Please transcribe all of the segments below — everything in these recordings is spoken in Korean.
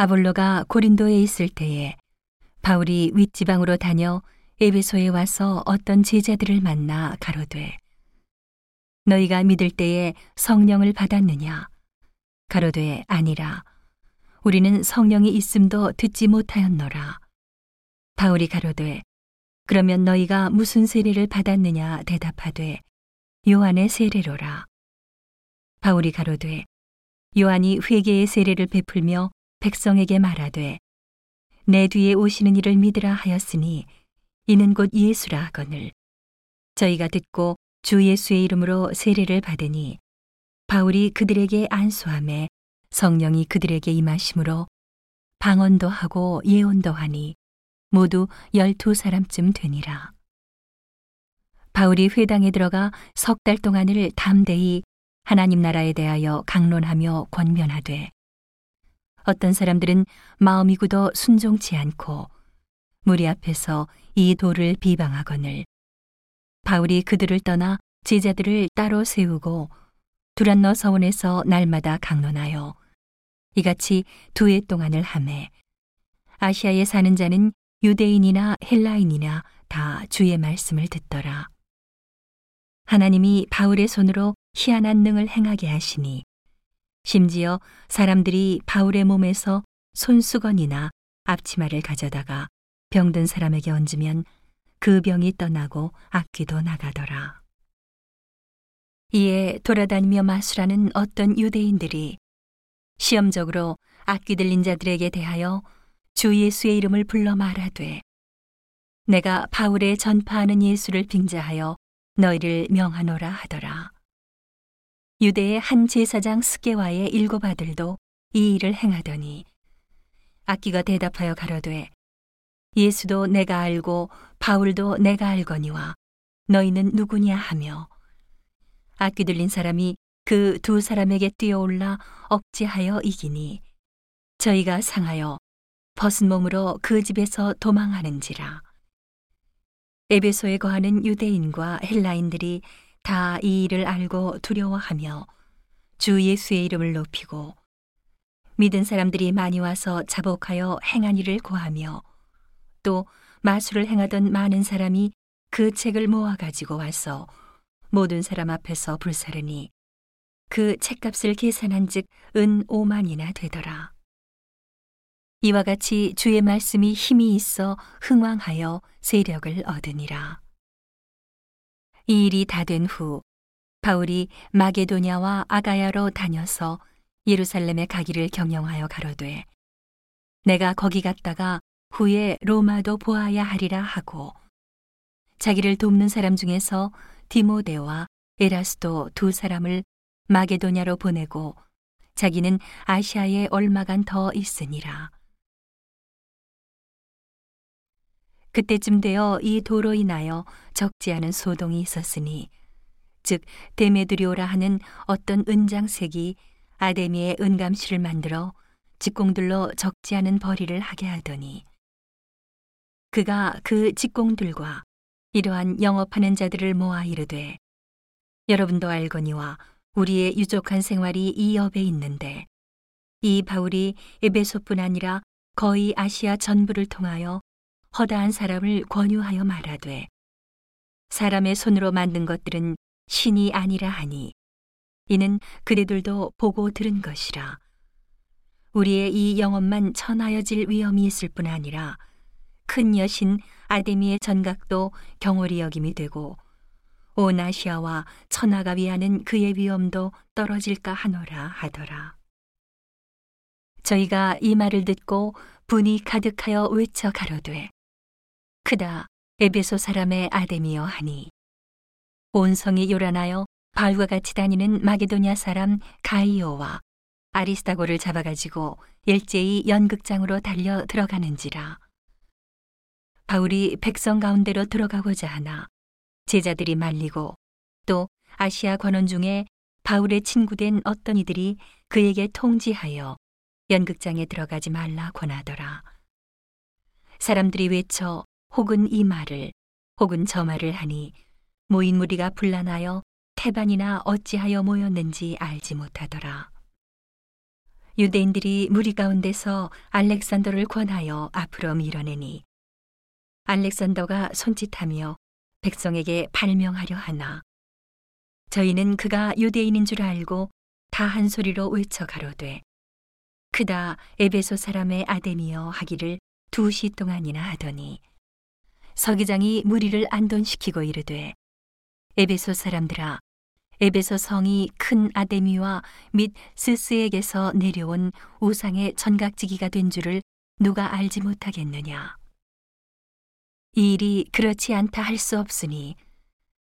아볼로가 고린도에 있을 때에 바울이 윗지방으로 다녀 에베소에 와서 어떤 제자들을 만나 가로되 너희가 믿을 때에 성령을 받았느냐? 가로되 아니라 우리는 성령이 있음도 듣지 못하였노라. 바울이 가로되 그러면 너희가 무슨 세례를 받았느냐? 대답하되 요한의 세례로라. 바울이 가로되 요한이 회개의 세례를 베풀며 백성에게 말하되 내 뒤에 오시는 이를 믿으라 하였으니 이는 곧 예수라 하거늘 저희가 듣고 주 예수의 이름으로 세례를 받으니 바울이 그들에게 안수함에 성령이 그들에게 임하심으로 방언도 하고 예언도 하니 모두 열두 사람쯤 되니라. 바울이 회당에 들어가 석 달 동안을 담대히 하나님 나라에 대하여 강론하며 권면하되 어떤 사람들은 마음이 굳어 순종치 않고 무리 앞에서 이 도를 비방하거늘 바울이 그들을 떠나 제자들을 따로 세우고 두란너 서원에서 날마다 강론하여 이같이 두 해 동안을 함에 아시아에 사는 자는 유대인이나 헬라인이나 다 주의 말씀을 듣더라. 하나님이 바울의 손으로 희한한 능을 행하게 하시니 심지어 사람들이 바울의 몸에서 손수건이나 앞치마를 가져다가 병든 사람에게 얹으면 그 병이 떠나고 악귀도 나가더라. 이에 돌아다니며 마술하는 어떤 유대인들이 시험적으로 악귀 들린 자들에게 대하여 주 예수의 이름을 불러 말하되 내가 바울의 전파하는 예수를 빙자하여 너희를 명하노라 하더라. 유대의 한 제사장 스게와의 일곱 아들도 이 일을 행하더니 악기가 대답하여 가로되 예수도 내가 알고 바울도 내가 알거니와 너희는 누구냐? 하며 악기 들린 사람이 그 두 사람에게 뛰어올라 억제하여 이기니 저희가 상하여 벗은 몸으로 그 집에서 도망하는지라. 에베소에 거하는 유대인과 헬라인들이 다 이 일을 알고 두려워하며 주 예수의 이름을 높이고 믿은 사람들이 많이 와서 자복하여 행한 일을 고하며 또 마술을 행하던 많은 사람이 그 책을 모아 가지고 와서 모든 사람 앞에서 불사르니 그 책값을 계산한즉 은 5만이나 되더라. 이와 같이 주의 말씀이 힘이 있어 흥왕하여 세력을 얻으니라. 이 일이 다 된 후 바울이 마게도냐와 아가야로 다녀서 예루살렘에 가기를 경영하여 가로되 내가 거기 갔다가 후에 로마도 보아야 하리라 하고 자기를 돕는 사람 중에서 디모데와 에라스도 두 사람을 마게도냐로 보내고 자기는 아시아에 얼마간 더 있으니라. 그때쯤 되어 이 도로 인하여 적지 않은 소동이 있었으니 즉 데메드리오라 하는 어떤 은장색이 아데미의 은감실을 만들어 직공들로 적지 않은 벌이를 하게 하더니 그가 그 직공들과 이러한 영업하는 자들을 모아 이르되 여러분도 알거니와 우리의 유족한 생활이 이 업에 있는데 이 바울이 에베소뿐 아니라 거의 아시아 전부를 통하여 허다한 사람을 권유하여 말하되 사람의 손으로 만든 것들은 신이 아니라 하니 이는 그대들도 보고 들은 것이라 우리의 이 영업만 천하여질 위험이 있을 뿐 아니라 큰 여신 아데미의 전각도 경홀히 여김이 되고 온 아시아와 천하가 위하는 그의 위엄도 떨어질까 하노라 하더라. 저희가 이 말을 듣고 분이 가득하여 외쳐 가로되 크다 에베소 사람의 아데미여 하니 온 성이 요란하여 바울과 같이 다니는 마게도냐 사람 가이오와 아리스타고를 잡아가지고 일제히 연극장으로 달려 들어가는지라. 바울이 백성 가운데로 들어가고자 하나 제자들이 말리고 또 아시아 관원 중에 바울의 친구된 어떤 이들이 그에게 통지하여 연극장에 들어가지 말라 권하더라. 사람들이 외쳐 혹은 이 말을 혹은 저 말을 하니 모인 무리가 분란하여 태반이나 어찌하여 모였는지 알지 못하더라. 유대인들이 무리 가운데서 알렉산더를 권하여 앞으로 밀어내니 알렉산더가 손짓하며 백성에게 발명하려 하나 저희는 그가 유대인인 줄 알고 다 한 소리로 외쳐 가로되 크다 에베소 사람의 아데미여 하기를 두 시 동안이나 하더니 서기장이 무리를 안돈시키고 이르되 에베소 사람들아 에베소 성이 큰 아데미와 및 스스에게서 내려온 우상의 전각지기가 된 줄을 누가 알지 못하겠느냐 이 일이 그렇지 않다 할 수 없으니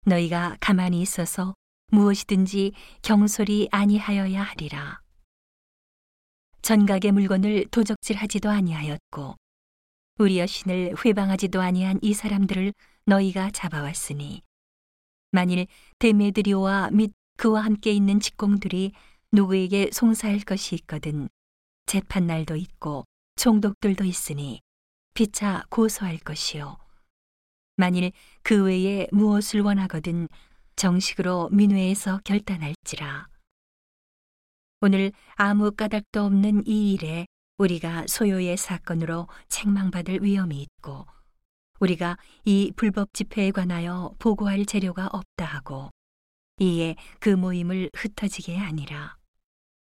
너희가 가만히 있어서 무엇이든지 경솔이 아니하여야 하리라. 전각의 물건을 도적질하지도 아니하였고 우리 여신을 회방하지도 아니한 이 사람들을 너희가 잡아왔으니 만일 데메드리오와 및 그와 함께 있는 직공들이 누구에게 송사할 것이 있거든 재판 날도 있고 총독들도 있으니 피차 고소할 것이요 만일 그 외에 무엇을 원하거든 정식으로 민회에서 결단할지라. 오늘 아무 까닭도 없는 이 일에 우리가 소요의 사건으로 책망받을 위험이 있고 우리가 이 불법 집회에 관하여 보고할 재료가 없다 하고 이에 그 모임을 흩어지게 아니라